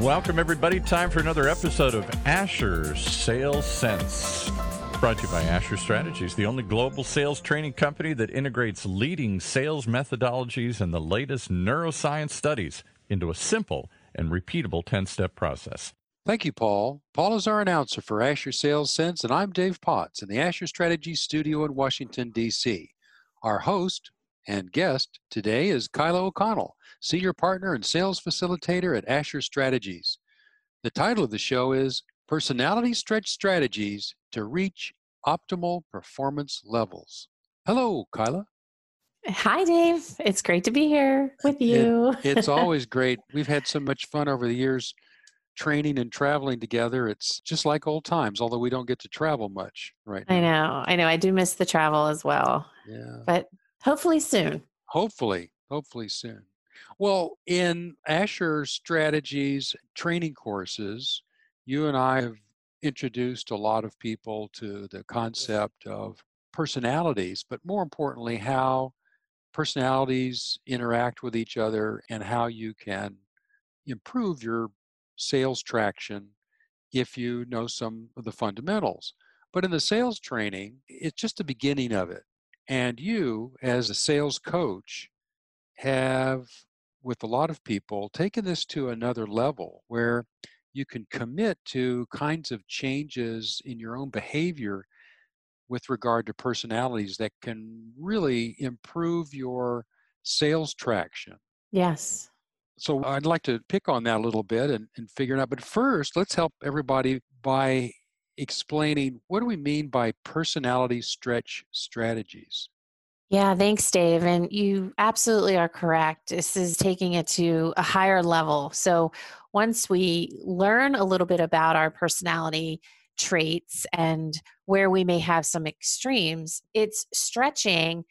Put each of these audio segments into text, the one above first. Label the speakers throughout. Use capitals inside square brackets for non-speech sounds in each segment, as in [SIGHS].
Speaker 1: Welcome, everybody. Time for another episode of Asher Sales Sense. Brought to you by Asher Strategies, the only global sales training company that integrates leading sales methodologies and the latest neuroscience studies into a simple and repeatable 10 step process.
Speaker 2: Thank you, Paul. Paul is our announcer for Asher Sales Sense, and I'm Dave Potts in the Asher Strategies studio in Washington, D.C. Our host and guest today is Kyla O'Connell, Senior Partner and Sales Facilitator at Asher Strategies. The title of the show is Personality Stretch Strategies to Reach Optimal Performance Levels. Hello, Kyla.
Speaker 3: Hi, Dave. It's great to be here with you.
Speaker 2: It, it's [LAUGHS] always great. We've had so much fun over the years training and traveling together. It's just like old times, although we don't get to travel much right now.
Speaker 3: I know. I know. I do miss the travel as well.
Speaker 2: Yeah.
Speaker 3: But hopefully soon.
Speaker 2: Hopefully, hopefully soon. Well, in Asher Strategies training courses, you and I have introduced a lot of people to the concept of personalities, but more importantly, how personalities interact with each other and how you can improve your sales traction if you know some of the fundamentals. But in the sales training, it's just the beginning of it. And you, as a sales coach, have, with a lot of people, taken this to another level where you can commit to kinds of changes in your own behavior with regard to personalities that can really improve your sales traction.
Speaker 3: Yes.
Speaker 2: So I'd like to pick on that a little bit and, and figure it out. But first, let's help everybody by explaining what do we mean by personality stretch strategies?
Speaker 3: Yeah, thanks, Dave. And you absolutely are correct. This is taking it to a higher level. So once we learn a little bit about our personality traits and where we may have some extremes, it's stretching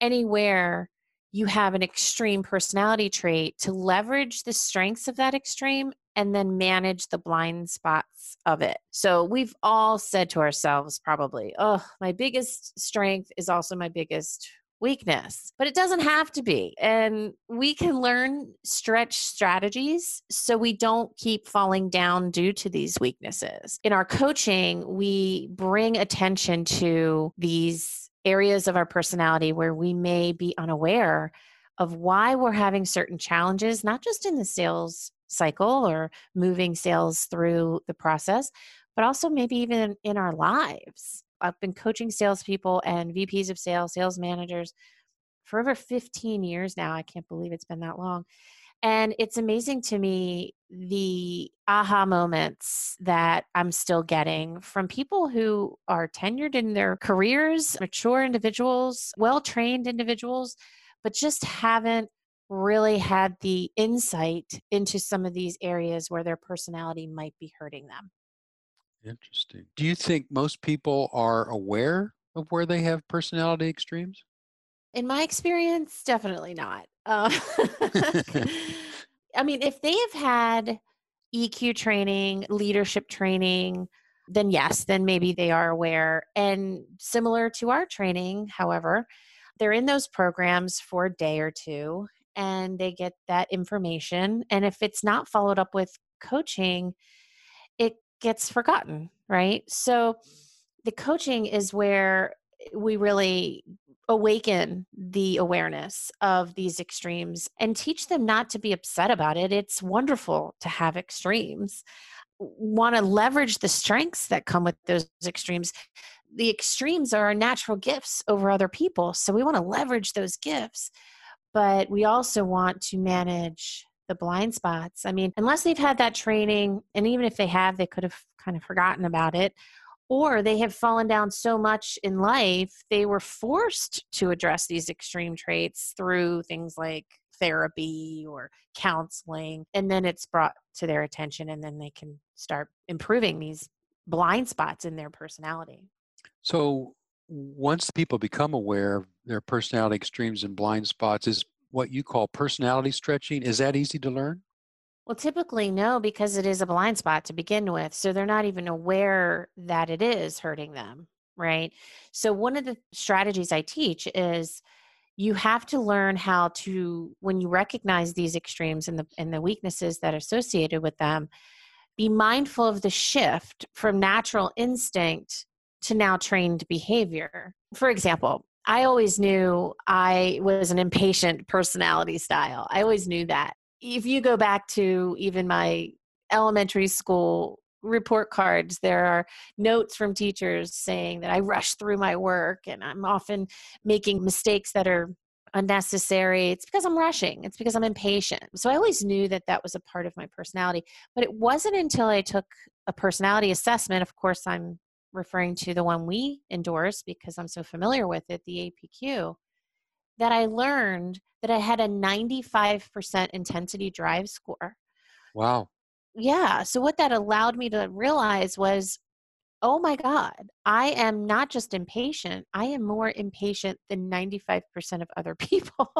Speaker 3: anywhere you have an extreme personality trait to leverage the strengths of that extreme and then manage the blind spots of it. So we've all said to ourselves, probably, oh, my biggest strength is also my biggest weakness, but it doesn't have to be. And we can learn stretch strategies so we don't keep falling down due to these weaknesses. In our coaching, we bring attention to these areas of our personality where we may be unaware of why we're having certain challenges, not just in the sales cycle or moving sales through the process, but also maybe even in our lives. I've been coaching salespeople and VPs of sales, sales managers for over 15 years now. I can't believe it's been that long. And it's amazing to me the aha moments that I'm still getting from people who are tenured in their careers, mature individuals, well trained individuals, but just haven't really had the insight into some of these areas where their personality might be hurting them.
Speaker 2: Interesting. Do you think most people are aware of where they have personality extremes?
Speaker 3: In my experience, definitely not. Uh, [LAUGHS] [LAUGHS] I mean, if they have had EQ training, leadership training, then yes, then maybe they are aware. And similar to our training, however, they're in those programs for a day or two and they get that information. And if it's not followed up with coaching, it gets forgotten, right? So the coaching is where eh, we really awaken the awareness of these extremes and teach them not to be upset about it. It's wonderful to have extremes. Want to leverage the strengths that come with those extremes. The extremes are our natural gifts over other people. So we want to leverage those gifts, but we also want to manage the blind spots. I mean, unless they've had that training, and even if they have, they could have kind of forgotten about it or they have fallen down so much in life they were forced to address these extreme traits through things like therapy or counseling and then it's brought to their attention and then they can start improving these blind spots in their personality
Speaker 2: so once people become aware of their personality extremes and blind spots is what you call personality stretching is that easy to learn
Speaker 3: well, typically, no, because it is a blind spot to begin with. So they're not even aware that it is hurting them, right? So, one of the strategies I teach is you have to learn how to when you recognize these extremes and the and the weaknesses that are associated with them be mindful of the shift from natural instinct to now trained behavior for example i always knew i was an impatient personality style. I always knew that. If you go back to even my elementary school report cards there are notes from teachers saying that i rush through my work and i'm often making mistakes that are unnecessary. It's because i'm rushing. It's because i'm impatient. So i always knew that that was a part of my personality. But it wasn't until i took a personality assessment of course i'm referring to the one we endorse because i'm so familiar with it the apq that i learned that i had a 95% intensity drive score
Speaker 2: wow
Speaker 3: yeah. So what that allowed me to realize was, oh my God, I am not just impatient, I am more impatient than 95% of other [LAUGHS] people.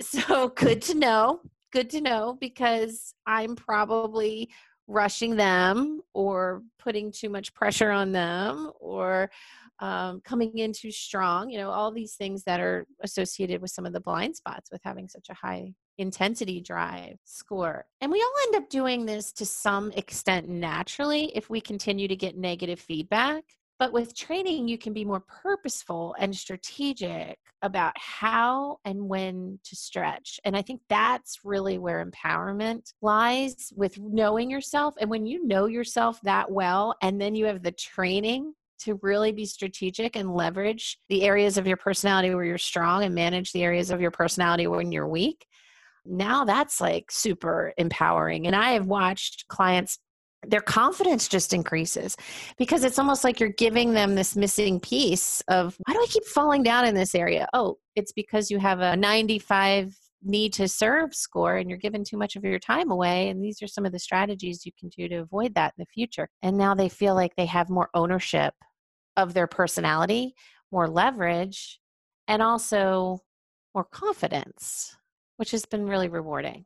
Speaker 3: so good to know. Good to know because I'm probably rushing them or putting too much pressure on them or um, coming in too strong, you know, all these things that are associated with some of the blind spots with having such a high intensity drive score. And we all end up doing this to some extent naturally if we continue to get negative feedback. But with training, you can be more purposeful and strategic about how and when to stretch. And I think that's really where empowerment lies with knowing yourself. And when you know yourself that well, and then you have the training to really be strategic and leverage the areas of your personality where you're strong and manage the areas of your personality when you're weak. Now that's like super empowering. And I have watched clients their confidence just increases because it's almost like you're giving them this missing piece of why do I keep falling down in this area? Oh, it's because you have a 95 need to serve score and you're giving too much of your time away. And these are some of the strategies you can do to avoid that in the future. And now they feel like they have more ownership of their personality, more leverage, and also more confidence, which has been really rewarding.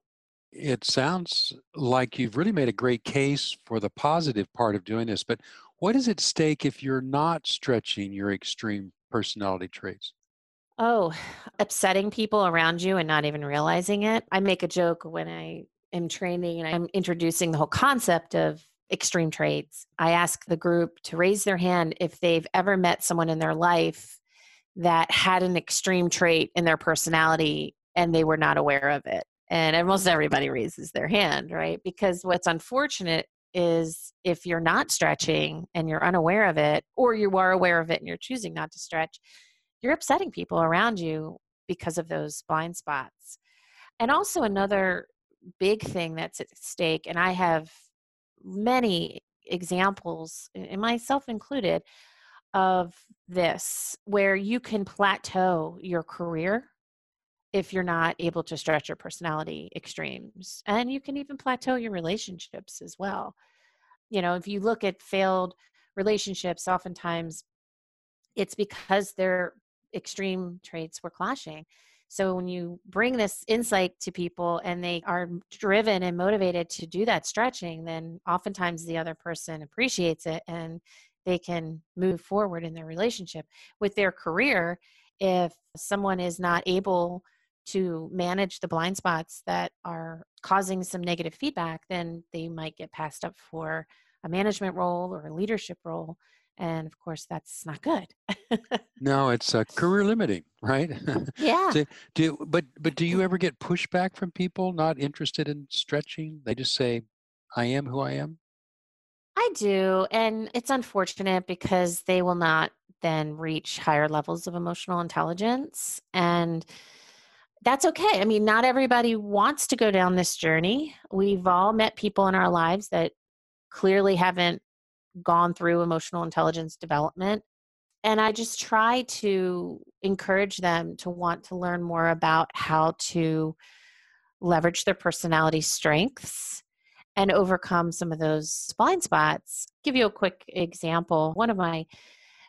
Speaker 2: It sounds like you've really made a great case for the positive part of doing this, but what is at stake if you're not stretching your extreme personality traits?
Speaker 3: Oh, [SIGHS] upsetting people around you and not even realizing it. I make a joke when I am training and I'm introducing the whole concept of extreme traits. I ask the group to raise their hand if they've ever met someone in their life that had an extreme trait in their personality and they were not aware of it. And almost everybody raises their hand, right? Because what's unfortunate is if you're not stretching and you're unaware of it, or you are aware of it and you're choosing not to stretch, you're upsetting people around you because of those blind spots. And also, another big thing that's at stake, and I have many examples, and myself included, of this where you can plateau your career if you're not able to stretch your personality extremes. And you can even plateau your relationships as well. You know, if you look at failed relationships, oftentimes it's because they're extreme traits were clashing. So when you bring this insight to people and they are driven and motivated to do that stretching, then oftentimes the other person appreciates it and they can move forward in their relationship. With their career, if someone is not able to manage the blind spots that are causing some negative feedback, then they might get passed up for a management role or a leadership role and of course that's not good.
Speaker 2: No it's uh, career limiting [LAUGHS] right?
Speaker 3: Yeah.
Speaker 2: Do, do, but but do you ever get pushback from people not interested in stretching? They just say i am who i am
Speaker 3: i do and it's unfortunate because they will not then reach higher levels of emotional intelligence and that's okay. I mean, not everybody wants to go down this journey. We've all met people in our lives that clearly haven't gone through emotional intelligence development. And I just try to encourage them to want to learn more about how to leverage their personality strengths and overcome some of those blind spots. Give you a quick example. One of my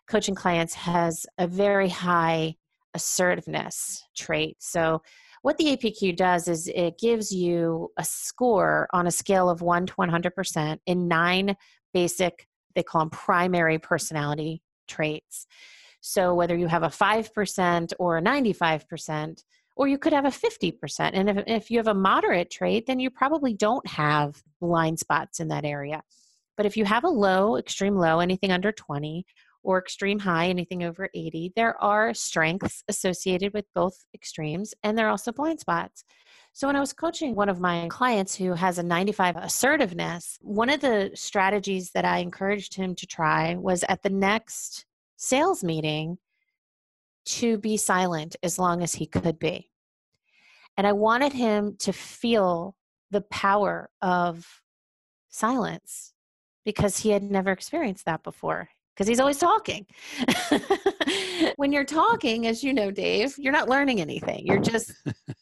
Speaker 3: coaching clients has a very high assertiveness trait. So, what the APQ does is it gives you a score on a scale of 1 to 100% in nine basic they call them primary personality traits. So whether you have a 5% or a 95%, or you could have a 50%. And if, if you have a moderate trait, then you probably don't have blind spots in that area. But if you have a low, extreme low, anything under 20, or extreme high, anything over 80, there are strengths associated with both extremes, and there are also blind spots. So, when I was coaching one of my clients who has a 95 assertiveness, one of the strategies that I encouraged him to try was at the next sales meeting to be silent as long as he could be. And I wanted him to feel the power of silence because he had never experienced that before because he's always talking. [LAUGHS] when you're talking, as you know, Dave, you're not learning anything. You're just,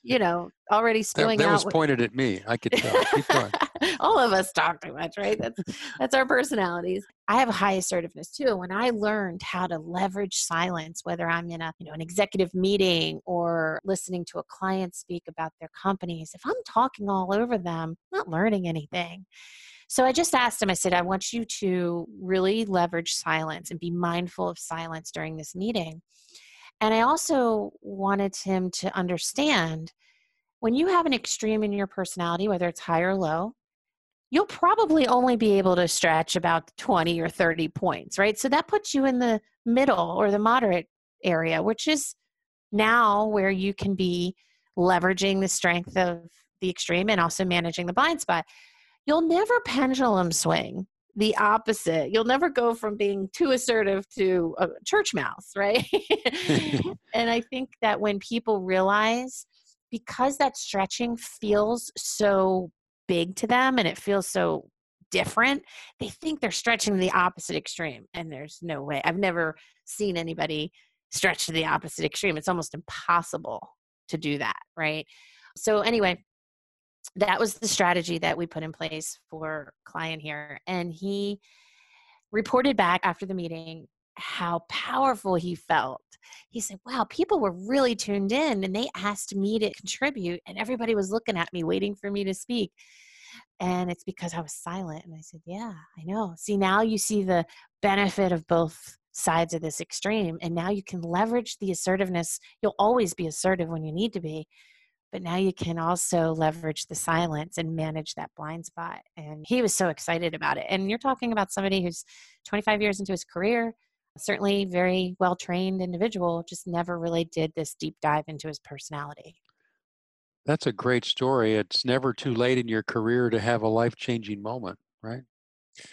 Speaker 3: you know, already spewing
Speaker 2: that, that
Speaker 3: out.
Speaker 2: was pointed at me. I could tell. [LAUGHS]
Speaker 3: All of us talk too much, right? That's that's our personalities. I have a high assertiveness too. When I learned how to leverage silence, whether I'm in a you know an executive meeting or listening to a client speak about their companies, if I'm talking all over them, I'm not learning anything. So I just asked him, I said, I want you to really leverage silence and be mindful of silence during this meeting. And I also wanted him to understand when you have an extreme in your personality, whether it's high or low, you'll probably only be able to stretch about 20 or 30 points, right? So that puts you in the middle or the moderate area, which is now where you can be leveraging the strength of the extreme and also managing the blind spot you'll never pendulum swing the opposite. You'll never go from being too assertive to a church mouse, right? [LAUGHS] [LAUGHS] and I think that when people realize because that stretching feels so big to them and it feels so different, they think they're stretching the opposite extreme. And there's no way. I've never seen anybody stretch to the opposite extreme. It's almost impossible to do that, right? So, anyway, that was the strategy that we put in place for client here and he reported back after the meeting how powerful he felt. He said wow people were really tuned in and they asked me to contribute and everybody was looking at me waiting for me to speak and it's because i was silent. And i said yeah i know. See now you see the benefit of both sides of this extreme and now you can leverage the assertiveness. You'll always be assertive when you need to be but now you can also leverage the silence and manage that blind spot. And he was so excited about it. And you're talking about somebody who's 25 years into his career, certainly very well trained individual, just never really did this deep dive into his personality.
Speaker 2: That's a great story. It's never too late in your career to have a life changing moment, right?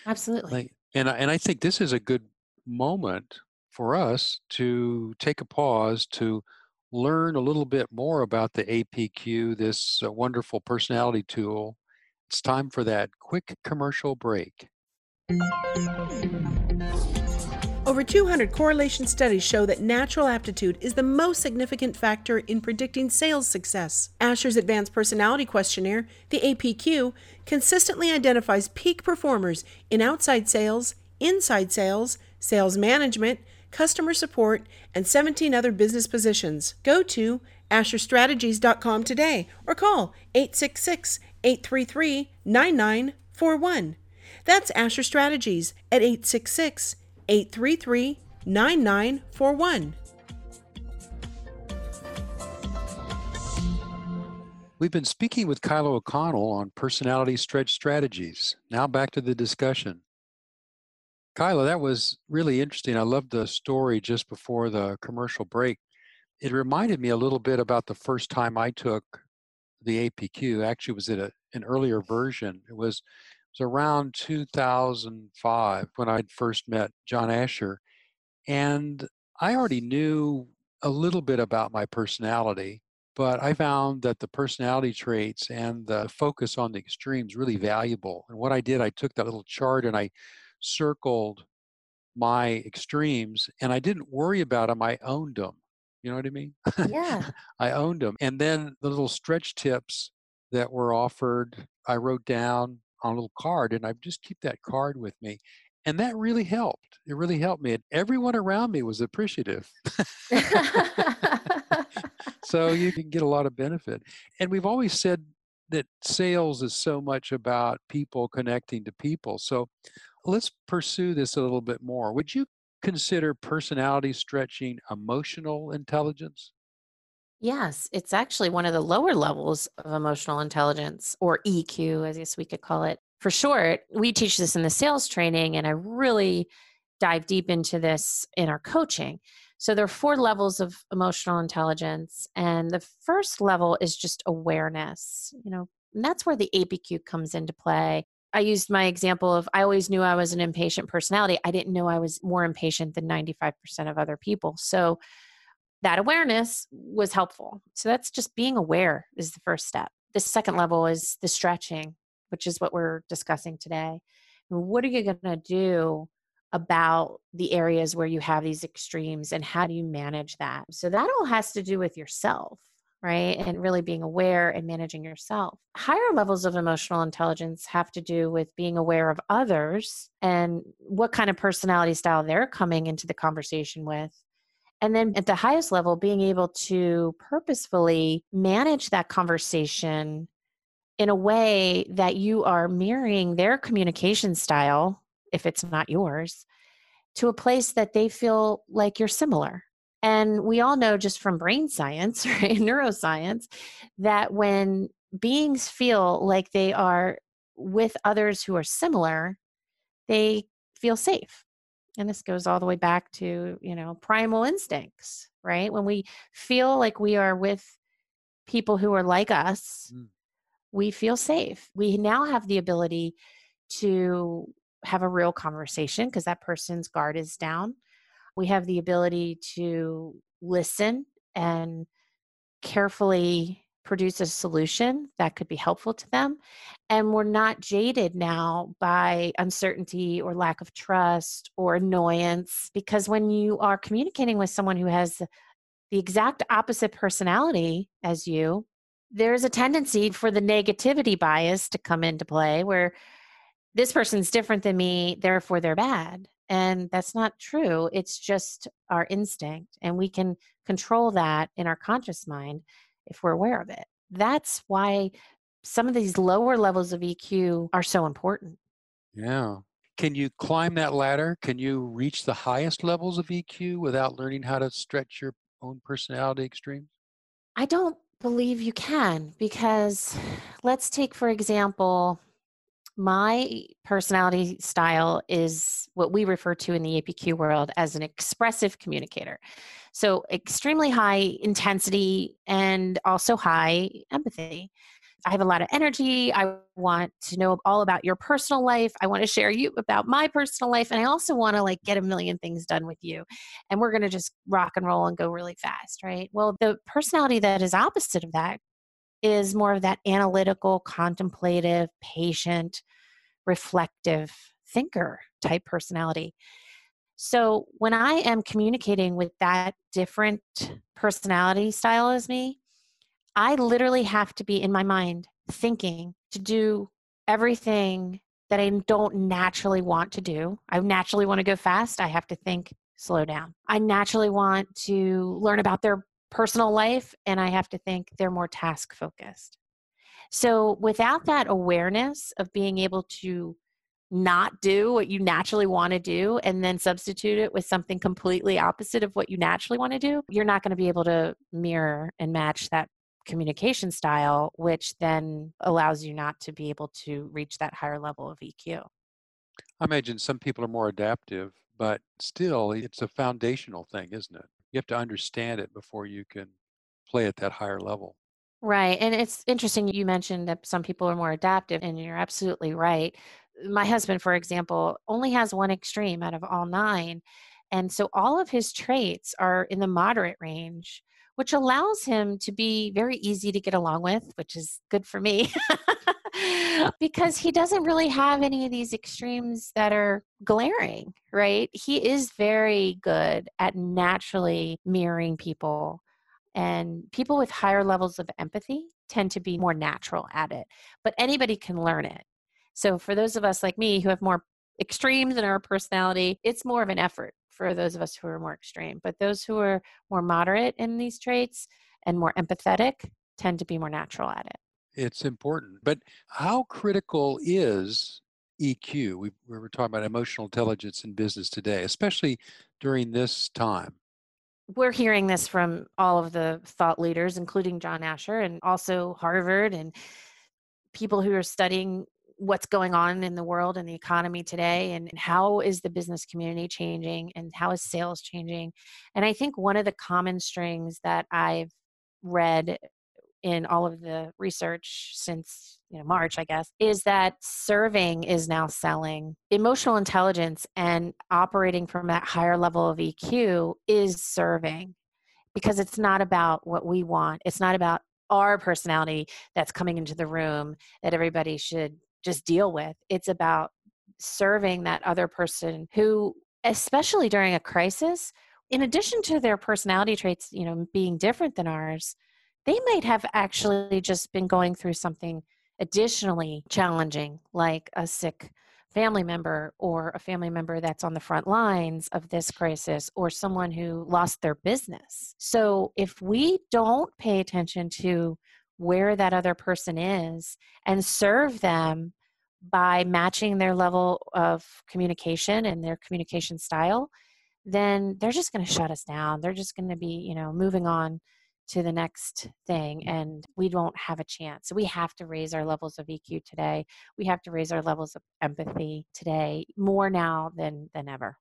Speaker 3: Absolutely.
Speaker 2: Like, and, and I think this is a good moment for us to take a pause to learn a little bit more about the APQ, this uh, wonderful personality tool, it's time for that quick commercial break.
Speaker 4: Over 200 correlation studies show that natural aptitude is the most significant factor in predicting sales success. Asher's Advanced Personality Questionnaire, the APQ, consistently identifies peak performers in outside sales, inside sales, sales management, customer support, and 17 other business positions. Go to AsherStrategies.com today or call 866 833 9941. That's Asher Strategies at 866 833 9941.
Speaker 2: We've been speaking with Kyla O'Connell on personality stretch strategies. Now back to the discussion. Kyla, that was really interesting. I loved the story just before the commercial break. It reminded me a little bit about the first time I took the APQ. Actually, was it a, an earlier version. It was it was around 2005 when I'd first met John Asher, and I already knew a little bit about my personality, but I found that the personality traits and the focus on the extremes really valuable. And what I did, I took that little chart and I circled my extremes and I didn't worry about them. I owned them. You know what I mean?
Speaker 3: Yeah. [LAUGHS]
Speaker 2: I owned them. And then the little stretch tips that were offered, I wrote down on a little card and I just keep that card with me. And that really helped. It really helped me. And everyone around me was appreciative. [LAUGHS] so you can get a lot of benefit. And we've always said that sales is so much about people connecting to people. So let's pursue this a little bit more. Would you consider personality stretching emotional intelligence?
Speaker 3: Yes, it's actually one of the lower levels of emotional intelligence or EQ, as guess we could call it. For short, we teach this in the sales training, and I really dive deep into this in our coaching. So there are four levels of emotional intelligence, and the first level is just awareness. You know, and that's where the APQ comes into play. I used my example of I always knew I was an impatient personality. I didn't know I was more impatient than 95% of other people. So that awareness was helpful. So that's just being aware is the first step. The second level is the stretching, which is what we're discussing today. What are you going to do about the areas where you have these extremes and how do you manage that? So that all has to do with yourself, right? And really being aware and managing yourself. Higher levels of emotional intelligence have to do with being aware of others and what kind of personality style they're coming into the conversation with and then at the highest level, being able to purposefully manage that conversation in a way that you are mirroring their communication style, if it's not yours, to a place that they feel like you're similar. And we all know just from brain science, [LAUGHS] right, neuroscience, that when beings feel like they are with others who are similar, they feel safe. And this goes all the way back to you know primal instincts right? When we feel like we are with people who are like us mm. we feel safe. We now have the ability to have a real conversation because that person's guard is down we have the ability to listen and carefully produce a solution that could be helpful to them. And we're not jaded now by uncertainty or lack of trust or annoyance because when you are communicating with someone who has the exact opposite personality as you, there's a tendency for the negativity bias to come into play where this person's different than me, therefore they're bad. And that's not true. It's just our instinct. And we can control that in our conscious mind if we're aware of it. That's why some of these lower levels of EQ are so important.
Speaker 2: Yeah. Can you climb that ladder? Can you reach the highest levels of EQ without learning how to stretch your own personality extremes?
Speaker 3: I don't believe you can because let's take, for example, my personality style is what we refer to in the APQ world as an expressive communicator. So, extremely high intensity and also high empathy. I have a lot of energy. I want to know all about your personal life. I want to share you about my personal life. And I also want to like get a million things done with you. And we're going to just rock and roll and go really fast, right? Well, the personality that is opposite of that is more of that analytical, contemplative, patient, reflective thinker type personality. So when I am communicating with that different personality style as me, I literally have to be in my mind thinking to do everything that I don't naturally want to do. I naturally want to go fast. I have to think slow down. I naturally want to learn about their personal life and I have to think they're more task focused. So without that awareness of being able to not do what you naturally want to do and then substitute it with something completely opposite of what you naturally want to do, you're not going to be able to mirror and match that communication style, which then allows you not to be able to reach that higher level of EQ.
Speaker 2: I imagine some people are more adaptive, but still, it's a foundational thing, isn't it? You have to understand it before you can play at that higher level.
Speaker 3: Right. And it's interesting you mentioned that some people are more adaptive, and you're absolutely right. My husband, for example, only has one extreme out of all nine. And so all of his traits are in the moderate range, which allows him to be very easy to get along with, which is good for me. [LAUGHS] because he doesn't really have any of these extremes that are glaring, right? He is very good at naturally mirroring people and people with higher levels of empathy tend to be more natural at it, but anybody can learn it. So, for those of us like me who have more extremes in our personality, it's more of an effort for those of us who are more extreme. But those who are more moderate in these traits and more empathetic tend to be more natural at it.
Speaker 2: It's important. But how critical is EQ. We, we were talking about emotional intelligence in business today, especially during this time.
Speaker 3: We're hearing this from all of the thought leaders, including John Asher and also Harvard and people who are studying what's going on in the world and the economy today and how is the business community changing and how is sales changing and i think one of the common strings that i've read in all of the research since you know march i guess is that serving is now selling. Emotional intelligence and operating from that higher level of eq is serving because it's not about what we want. It's not about our personality that's coming into the room that everybody should just deal with. It's about serving that other person who especially during a crisis in addition to their personality traits you know being different than ours they might have actually just been going through something additionally challenging, like a sick family member or a family member that's on the front lines of this crisis or someone who lost their business. So if we don't pay attention to where that other person is and serve them by matching their level of communication and their communication style, then they're just going to shut us down. They're just going to be, you know, moving on to the next thing mm-hmm. and we don't have a chance. So we have to raise our levels of EQ today. We have to raise our levels of empathy today more now than than ever.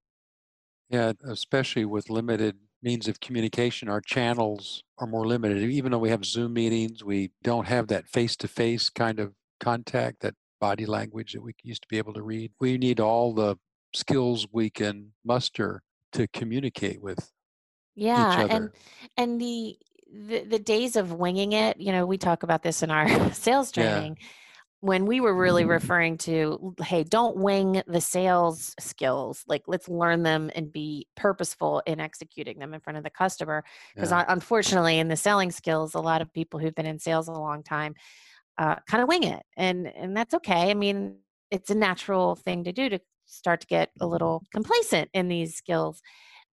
Speaker 2: Yeah, especially with limited means of communication, our channels are more limited. Even though we have Zoom meetings, we don't have that face-to-face kind of contact, that body language that we used to be able to read. We need all the skills we can muster to communicate with
Speaker 3: yeah and and the the, the days of winging it, you know, we talk about this in our [LAUGHS] sales training. Yeah. When we were really mm-hmm. referring to, hey, don't wing the sales skills. Like, let's learn them and be purposeful in executing them in front of the customer. Because yeah. unfortunately, in the selling skills, a lot of people who've been in sales a long time uh, kind of wing it, and and that's okay. I mean, it's a natural thing to do to start to get a little complacent in these skills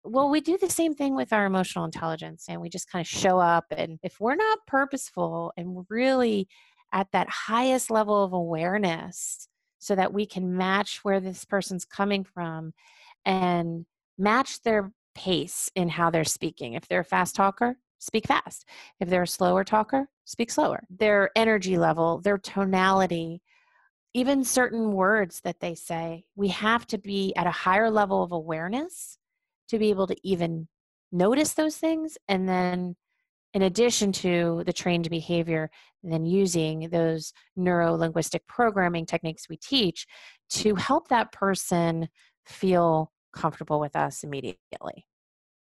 Speaker 3: well, we do the same thing with our emotional intelligence, and we just kind of show up. And if we're not purposeful and really at that highest level of awareness, so that we can match where this person's coming from and match their pace in how they're speaking. If they're a fast talker, speak fast. If they're a slower talker, speak slower. Their energy level, their tonality, even certain words that they say, we have to be at a higher level of awareness to be able to even notice those things and then in addition to the trained behavior then using those neuro linguistic programming techniques we teach to help that person feel comfortable with us immediately.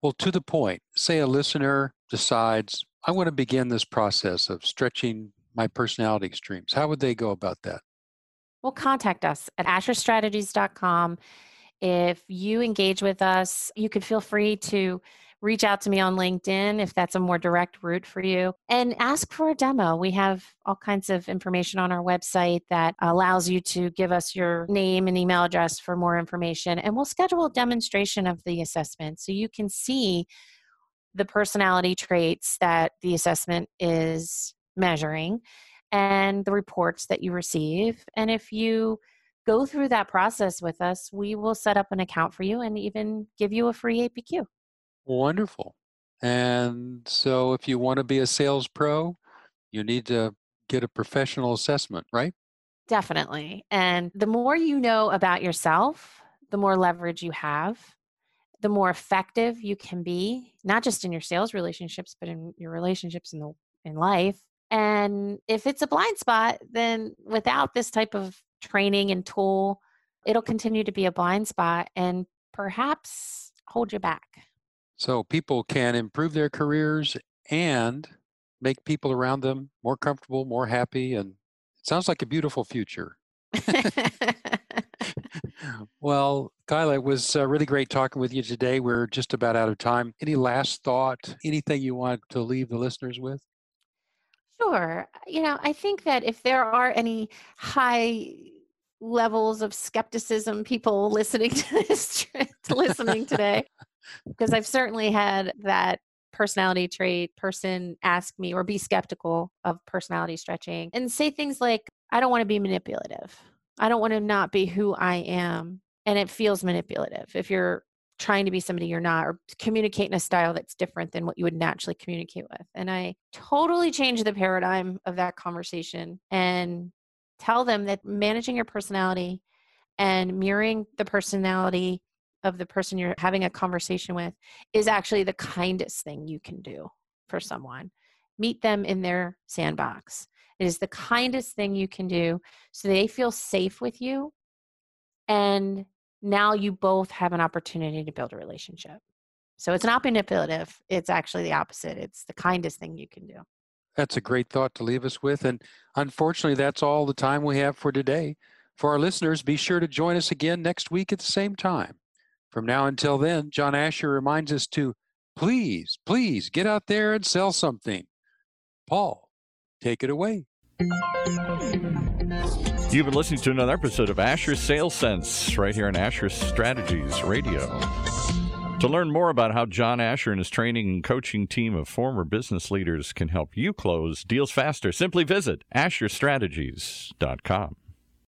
Speaker 2: Well to the point say a listener decides i want to begin this process of stretching my personality extremes. How would they go about that?
Speaker 3: Well contact us at asherstrategies.com if you engage with us, you could feel free to reach out to me on LinkedIn if that's a more direct route for you and ask for a demo. We have all kinds of information on our website that allows you to give us your name and email address for more information. And we'll schedule a demonstration of the assessment so you can see the personality traits that the assessment is measuring and the reports that you receive. And if you go through that process with us, we will set up an account for you and even give you a free APQ.
Speaker 2: Wonderful. And so if you want to be a sales pro, you need to get a professional assessment, right?
Speaker 3: Definitely. And the more you know about yourself, the more leverage you have, the more effective you can be, not just in your sales relationships, but in your relationships in the in life. And if it's a blind spot, then without this type of training and tool, it'll continue to be a blind spot and perhaps hold you back.
Speaker 2: So people can improve their careers and make people around them more comfortable, more happy, and it sounds like a beautiful future. [LAUGHS] [LAUGHS] well, Kyla, it was uh, really great talking with you today. We're just about out of time. Any last thought, anything you want to leave the listeners with?
Speaker 3: Sure. You know, I think that if there are any high levels of skepticism people [LAUGHS] listening to this listening today [LAUGHS] because I've certainly had that personality trait person ask me or be skeptical of personality stretching and say things like I don't want to be manipulative. I don't want to not be who I am. And it feels manipulative if you're trying to be somebody you're not or communicate in a style that's different than what you would naturally communicate with. And I totally changed the paradigm of that conversation and tell them that managing your personality and mirroring the personality of the person you're having a conversation with is actually the kindest thing you can do for someone. Meet them in their sandbox. It is the kindest thing you can do so they feel safe with you. And now you both have an opportunity to build a relationship. So it's not manipulative. It's actually the opposite. It's the kindest thing you can do.
Speaker 2: That's a great thought to leave us with. And unfortunately, that's all the time we have for today. For our listeners, be sure to join us again next week at the same time. From now until then, John Asher reminds us to please, please get out there and sell something. Paul, take it away.
Speaker 1: You've been listening to another episode of Asher Sales Sense right here on Asher Strategies Radio. To learn more about how John Asher and his training and coaching team of former business leaders can help you close deals faster, simply visit asherstrategies.com.